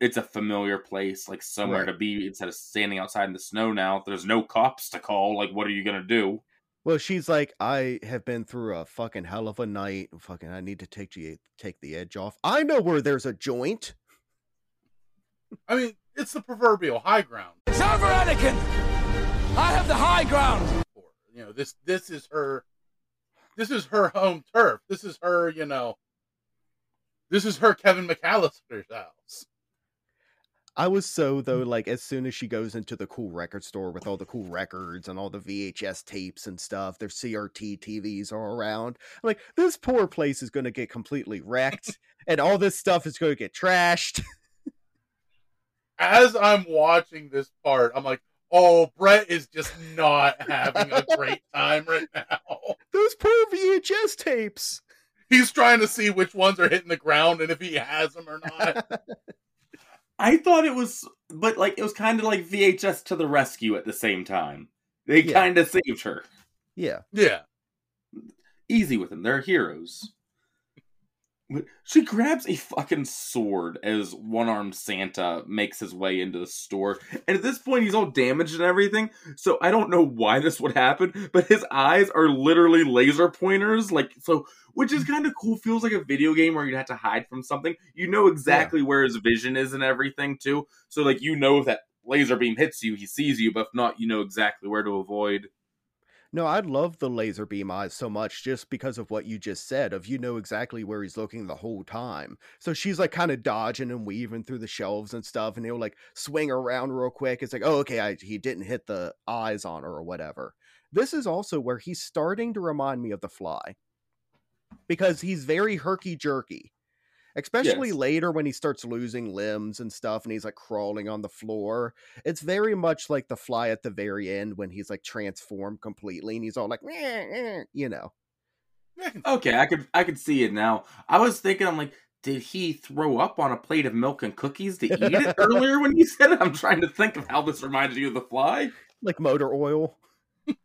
it's a familiar place, like somewhere Right. to be instead of standing outside in the snow. Now there's no cops to call. Like, what are you gonna do? Well, she's like, I have been through a fucking hell of a night. Fucking, I need to take the take the edge off. I know where there's a joint. I mean, it's the proverbial high ground. It's over, Anakin! I have the high ground! You know, this this is her. This is her home turf. This is her. You know. This is her Kevin McCallister's house. I was so though, mm-hmm. like as soon as she goes into the cool record store with all the cool records and all the VHS tapes and stuff, their CRT TVs are around. I'm like, this poor place is going to get completely wrecked, and all this stuff is going to get trashed. As I'm watching this part, I'm like, oh, Brett is just not having a great time right now. Those poor VHS tapes. He's trying to see which ones are hitting the ground and if he has them or not. I thought it was, but like it was kind of like VHS to the rescue at the same time. They Yeah. kind of saved her. yeah, yeah. Easy with them. They're heroes. She grabs a fucking sword as one armed Santa makes his way into the store. And at this point, he's all damaged and everything. So I don't know why this would happen, but his eyes are literally laser pointers. Like, so, which is kind of cool. Feels like a video game where you'd have to hide from something. You know exactly where his vision is and everything, too. So, like, you know if that laser beam hits you, he sees you, but if not, you know exactly where to avoid. No, I love the laser beam eyes so much just because of what you just said. Of you know exactly where he's looking the whole time. So she's like kind of dodging and weaving through the shelves and stuff, and he'll like swing around real quick. It's like, oh, okay, I, he didn't hit the eyes on her or whatever. This is also where he's starting to remind me of the Fly because he's very herky jerky. Especially Yes. later when he starts losing limbs and stuff and he's like crawling on the floor. It's very much like the fly at the very end when he's like transformed completely and he's all like, "Eh, eh," you know. Yeah, I can- Okay, I could I could see it now. I was thinking, I'm like, did he throw up on a plate of milk and cookies to eat it earlier when you said it? I'm trying to think of how this reminded you of the fly. Like motor oil.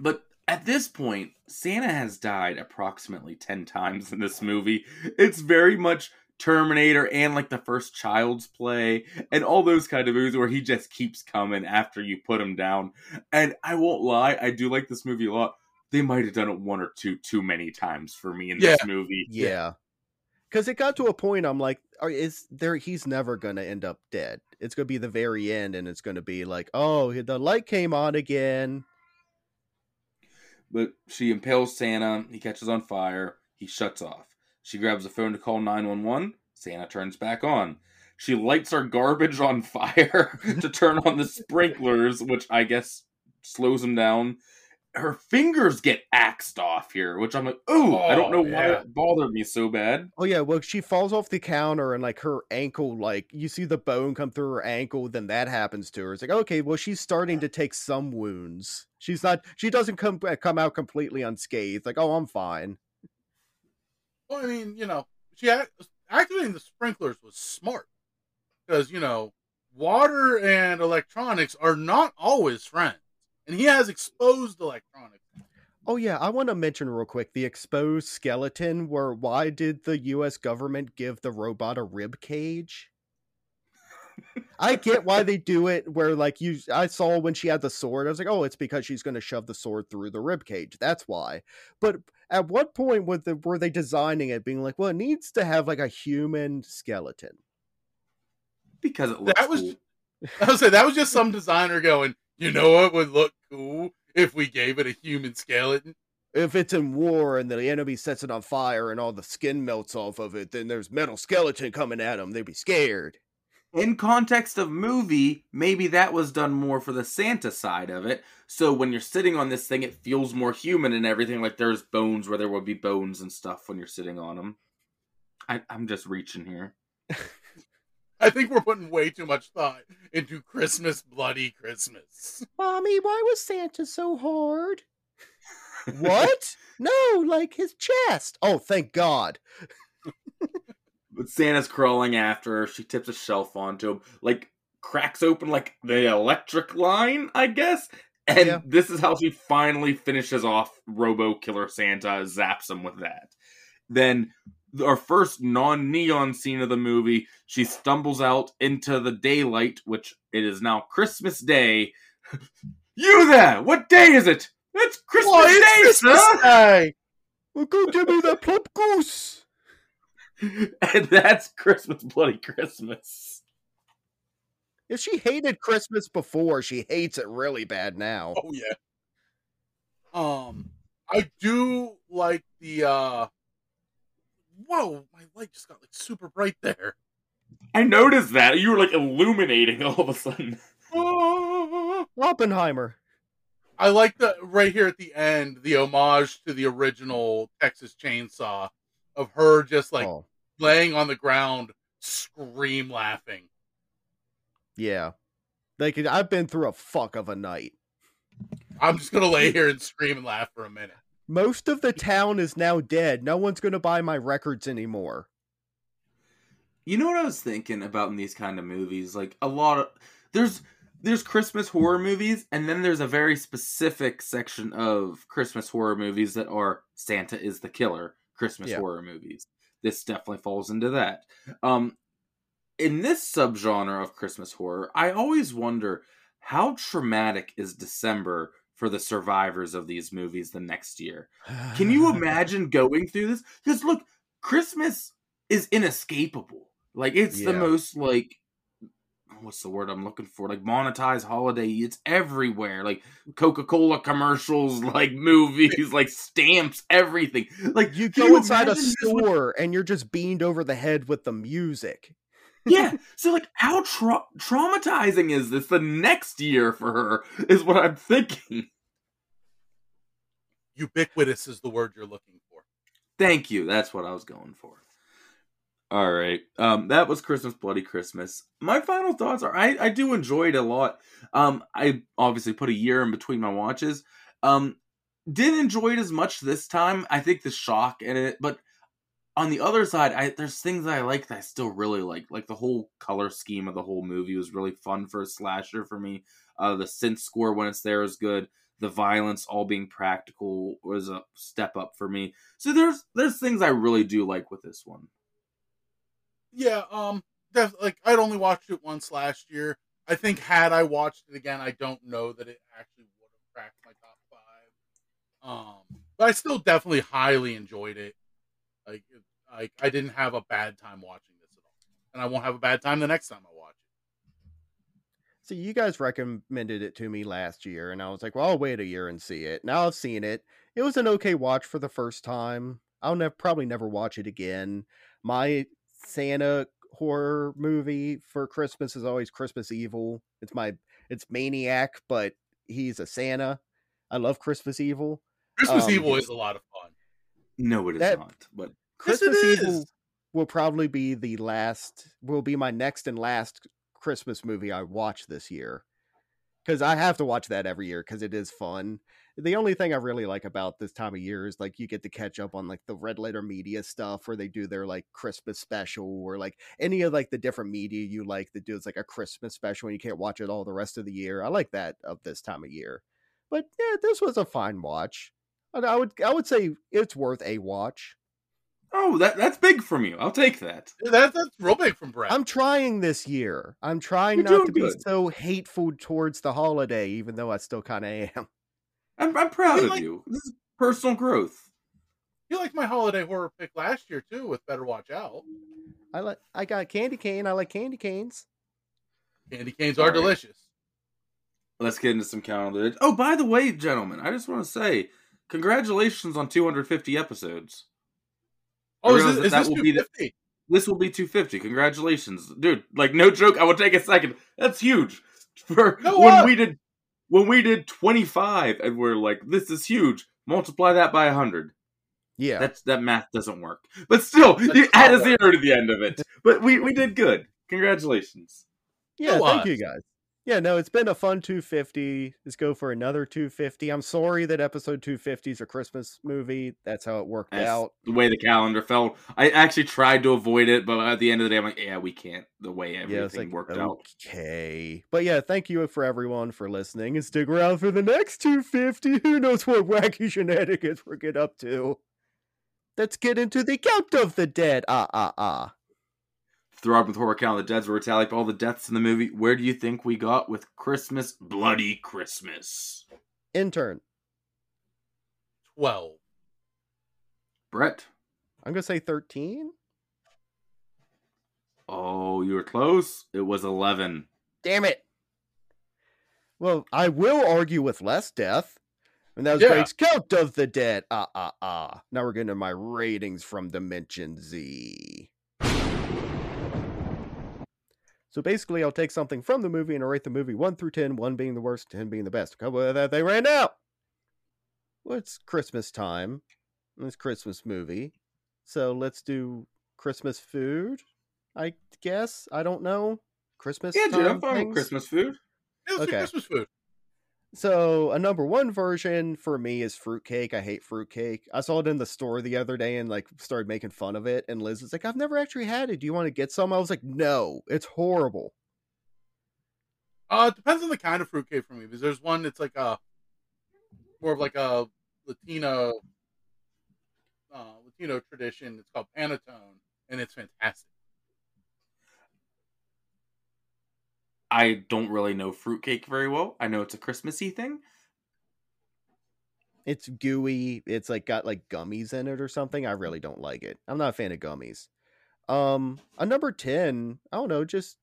But at this point, Santa has died approximately 10 times in this movie. It's very much Terminator and like the first Child's Play and all those kind of movies where he just keeps coming after you put him down. And I won't lie, I do like this movie a lot. They might have done it one or two too many times for me in this movie. Yeah. Cause it got to a point I'm like, is there he's never gonna end up dead. It's gonna be the very end and it's gonna be like, oh, the light came on again. But she impales Santa. He catches on fire. He shuts off. She grabs the phone to call 911. Santa turns back on. She lights our garbage on fire to turn on the sprinklers, which I guess slows him down. Her fingers get axed off here, which I'm like, ooh, I don't oh, know Oh, why yeah. it bothered me so bad. Oh yeah, well she falls off the counter and like her ankle, like you see the bone come through her ankle, then that happens to her. It's like okay, well she's starting to take some wounds. She's not. She doesn't come come out completely unscathed. Like oh, I'm fine. Well, I mean, you know, she act- activating the sprinklers was smart because you know, water and electronics are not always friends, and he has exposed electronics. Oh yeah, I want to mention real quick the exposed skeleton. Where why did the U.S. government give the robot a rib cage? I get why they do it. Where like you, I saw when she had the sword, I was like, oh, it's because she's going to shove the sword through the rib cage. That's why. But at what point were, the, were they designing it, being like, well, it needs to have like a human skeleton? Because it looks That was- cool. I was say that was just some designer going, you know what would look cool if we gave it a human skeleton. If it's in war and the enemy sets it on fire and all the skin melts off of it, then there's metal skeleton coming at them. They'd be scared. in context of movie, maybe that was done more for the Santa side of it. So when you're sitting on this thing, it feels more human and everything. Like there's bones where there would be bones and stuff when you're sitting on them. I, I'm just reaching here. I think we're putting way too much thought into Christmas bloody Christmas. Mommy, why was Santa so hard? what? No, like his chest. Oh, thank God. But Santa's crawling after her. She tips a shelf onto him, like cracks open like the electric line, I guess. And Yeah. this is how she finally finishes off Robo Killer Santa, zaps him with that. Then our first non-neon scene of the movie, she stumbles out into the daylight, which it is now Christmas Day. you there? What day is it? It's Christmas Why, Day, it's Christmas sir! Day! Well, go give me that plump goose. and that's Christmas Bloody Christmas. If she hated Christmas before, she hates it really bad now. Oh yeah. Um, I do like the. uh Whoa, my light just got like super bright there. I noticed that. You were like illuminating all of a sudden. Oppenheimer. I like the right here at the end the homage to the original Texas Chainsaw of her just like oh, laying on the ground, scream laughing. yeah. Like I've been through a fuck of a night. I'm just gonna lay here and scream and laugh for a minute. Most of the town is now dead. No one's gonna buy my records anymore. You know what I was thinking about in these kind of movies? Like a lot of there's there's Christmas horror movies, and then there's a very specific section of Christmas horror movies that are Santa is the killer Christmas Yeah. horror movies. This definitely falls into that. Um, in this subgenre of Christmas horror, I always wonder how traumatic is December for the survivors of these movies the next year. Can you imagine going through this? Because look, Christmas is inescapable. Like it's the most like what's the word I'm looking for? Like monetized holiday. It's everywhere. Like Coca-Cola commercials, like movies, like stamps, everything. Like You go inside a store and you're just beamed over the head with the music. Yeah. So like how tra- traumatizing is this the next year for her is what I'm thinking. Ubiquitous is the word you're looking for. Thank you. That's what I was going for. All right. Um, that was Christmas Bloody Christmas. My final thoughts are I, I do enjoy it a lot. Um, I obviously put a year in between my watches. Um, didn't enjoy it as much this time. I think the shock in it, but on the other side, I there's things that I like that I still really like. Like the whole color scheme of the whole movie was really fun for a slasher for me. Uh, the synth score when it's there is good. The violence all being practical was a step up for me. So there's there's things I really do like with this one. Yeah, um, def- like I'd only watched it once last year. I think had I watched it again, I don't know that it actually would have cracked my top five. Um, but I still definitely highly enjoyed it. Like, like I didn't have a bad time watching this at all, and I won't have a bad time the next time I watch it. So you guys recommended it to me last year, and I was like, "Well, I'll wait a year and see it." Now I've seen it. It was an okay watch for the first time. I'll nev- probably never watch it again. My Santa horror movie for Christmas is always Christmas Evil. It's my it's Maniac, but he's a Santa. I love Christmas Evil. Christmas Um, Evil is a lot of fun. No, it is That- not. But Yes, Christmas Evil is. will probably be the last will be my next and last Christmas movie I watch this year. Cuz I have to watch that every year cuz it is fun. The only thing I really like about this time of year is like you get to catch up on like the Red Letter Media stuff where they do their like Christmas special or like any of like the different media you like that do it's like a Christmas special and you can't watch it all the rest of the year. I like that of this time of year. But yeah, this was a fine watch. I would I would say it's worth a watch. Oh, that that's big from you. I'll take that. That, that's real big from Brett. I'm trying this year. I'm trying You're not doing to be so hateful towards the holiday, even though I still kind of am. I'm I'm proud I of like- you. This is personal growth. you like my holiday horror pick last year too with Better Watch Out. I like. I got candy cane. I like candy canes. Candy canes are Alright. delicious. Let's get into some calendar. Oh, by the way, gentlemen, I just want to say congratulations on 250 episodes. Oh, is this, that is that this will be the- 250? This will be 250. Congratulations, dude! Like no joke. I will take a second. That's huge. For No, when what? we did when we did 25, and we're like, this is huge. Multiply that by 100. Yeah. That's that math doesn't work. But still, That's you add a zero to the end of it. But we we did good. Congratulations. Yeah, Go thank on. you guys. Yeah, no, it's been a fun 250. Let's go for another 250. I'm sorry that episode 250 is a Christmas movie. That's how it worked That's out. the way the calendar fell. I actually tried to avoid it, but at the end of the day, I'm like, yeah, we can't. The way Yeah, everything it's like worked out. okay. But yeah, thank you for everyone for listening and stick around for the next 250. Who knows what wacky shenanigans we'll get up to? Let's get into the count of the dead. Ah, ah, ah. Throbbing with horror count of the deads were we tally up all the deaths in the movie. Where do you think we got with Christmas, Bloody Christmas? Intern. 12. Brett. I'm going to say 13. Oh, you were close. It was 11. Damn it. Well, I will argue with less death. And that was Yeah. Greg's Count of the Dead. Ah, ah, ah. Now we're getting to my ratings from Dimension Z. So basically, I'll take something from the movie and I'll rate the movie 1 through 10, 1 being the worst, 10 being the best. A couple of that they ran out. Well, it's Christmas time. It's Christmas movie. So let's do Christmas food, I guess. I don't know. Christmas Yeah, dude, I'm time fine with? Christmas food. Yeah, let's do Okay. Christmas food. So a number one version for me is fruitcake. I hate fruitcake. I saw it in the store the other day and like started making fun of it. And Liz was like, "I've never actually had it. Do you want to get some?" I was like, "No, it's horrible." Uh, it depends on the kind of fruitcake for me. Because there's one that's like a more of like a Latino, uh, Latino tradition. It's called panettone, and it's fantastic. I don't really know fruitcake very well. I know it's a Christmassy thing. It's gooey. It's like got like gummies in it or something. I really don't like it. I'm not a fan of gummies. Um, a number ten. I don't know. Just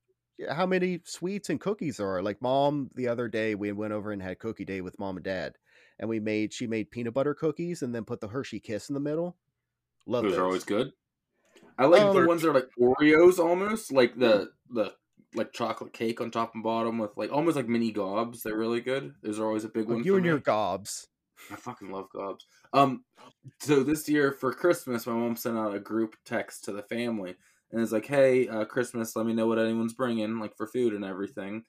how many sweets and cookies there are. Like mom, the other day we went over and had cookie day with mom and dad, and we made she made peanut butter cookies and then put the Hershey Kiss in the middle. Love Those those. are always good. I like the Um, ones that are like Oreos almost, like the the like chocolate cake on top and bottom with like almost like mini gobs. They're really good. Those are always a big Oh, one. you and your gobs. I fucking love gobs. Um, so this year for Christmas, my mom sent out a group text to the family, and it's like, "Hey, uh, Christmas, let me know what anyone's bringing, like for food and everything."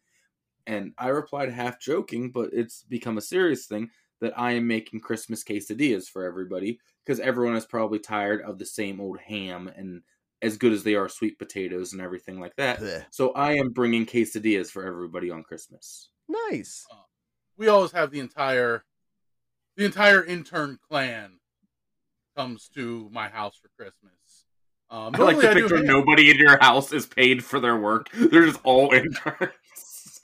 And I replied half joking, but it's become a serious thing that I am making Christmas quesadillas for everybody because everyone is probably tired of the same old ham and as good as they are sweet potatoes and everything like that. Blech. So I am bringing quesadillas for everybody on Christmas. Nice. We always have the entire, the entire intern clan comes to my house for Christmas. Um, I like normally to I picture nobody in your house is paid for their work. They're just all interns.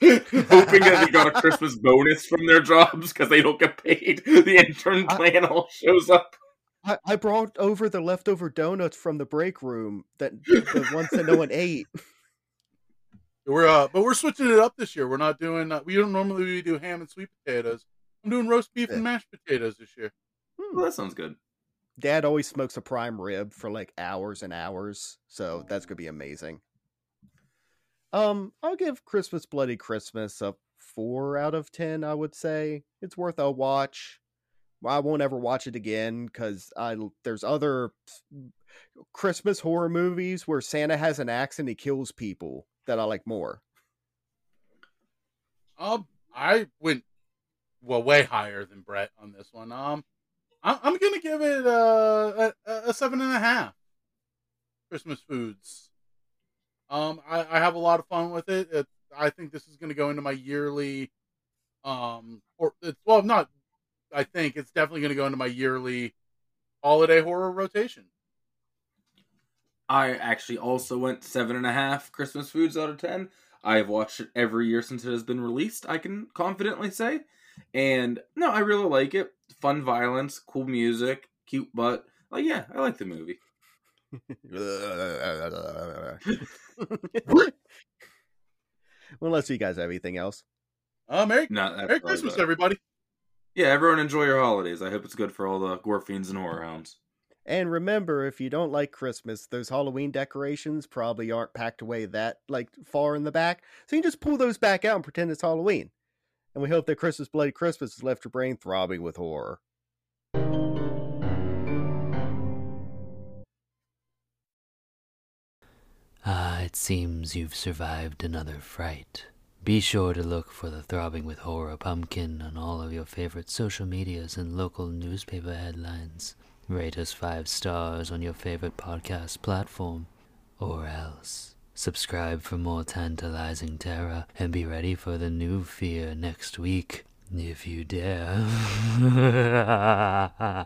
Hoping that they got a Christmas bonus from their jobs because they don't get paid. The intern I- clan all shows up. I, I brought over the leftover donuts from the break room that the ones that no one ate. We're uh, but we're switching it up this year. We're not doing. Uh, we don't normally we do ham and sweet potatoes. I'm doing roast beef Yeah. and mashed potatoes this year. Hmm. Well, that sounds good. Dad always smokes a prime rib for like hours and hours, so that's gonna be amazing. Um, I'll give Christmas Bloody Christmas a four out of ten. I would say it's worth a watch. I won't ever watch it again because I there's other Christmas horror movies where Santa has an axe and he kills people that I like more. Um, I went well way higher than Brett on this one. Um, I'm, I'm gonna give it uh, a, a seven and a half. Christmas foods. Um, I, I have a lot of fun with it. it. I think this is gonna go into my yearly, um, or it's well not. I think it's definitely gonna go into my yearly holiday horror rotation. I actually also went seven and a half Christmas foods out of ten. I've watched it every year since it has been released. I can confidently say, and no, I really like it. Fun violence, cool music, cute butt. Like, yeah, I like the movie. Unless you guys have anything else. Uh, Merry, No, Merry Christmas, about everybody. Yeah, everyone enjoy your holidays. I hope it's good for all the gore fiends and horror hounds. And remember, if you don't like Christmas, those Halloween decorations probably aren't packed away that like far in the back. So you can just pull those back out and pretend it's Halloween. And we hope that Christmas Bloody Christmas has left your brain throbbing with horror. Ah, it seems you've survived another fright. Be sure to look for the Throbbing with Horror Pumpkin on all of your favorite social medias and local newspaper headlines. Rate us five stars on your favorite podcast platform. Or else, subscribe for more tantalizing terror and be ready for the new fear next week, if you dare.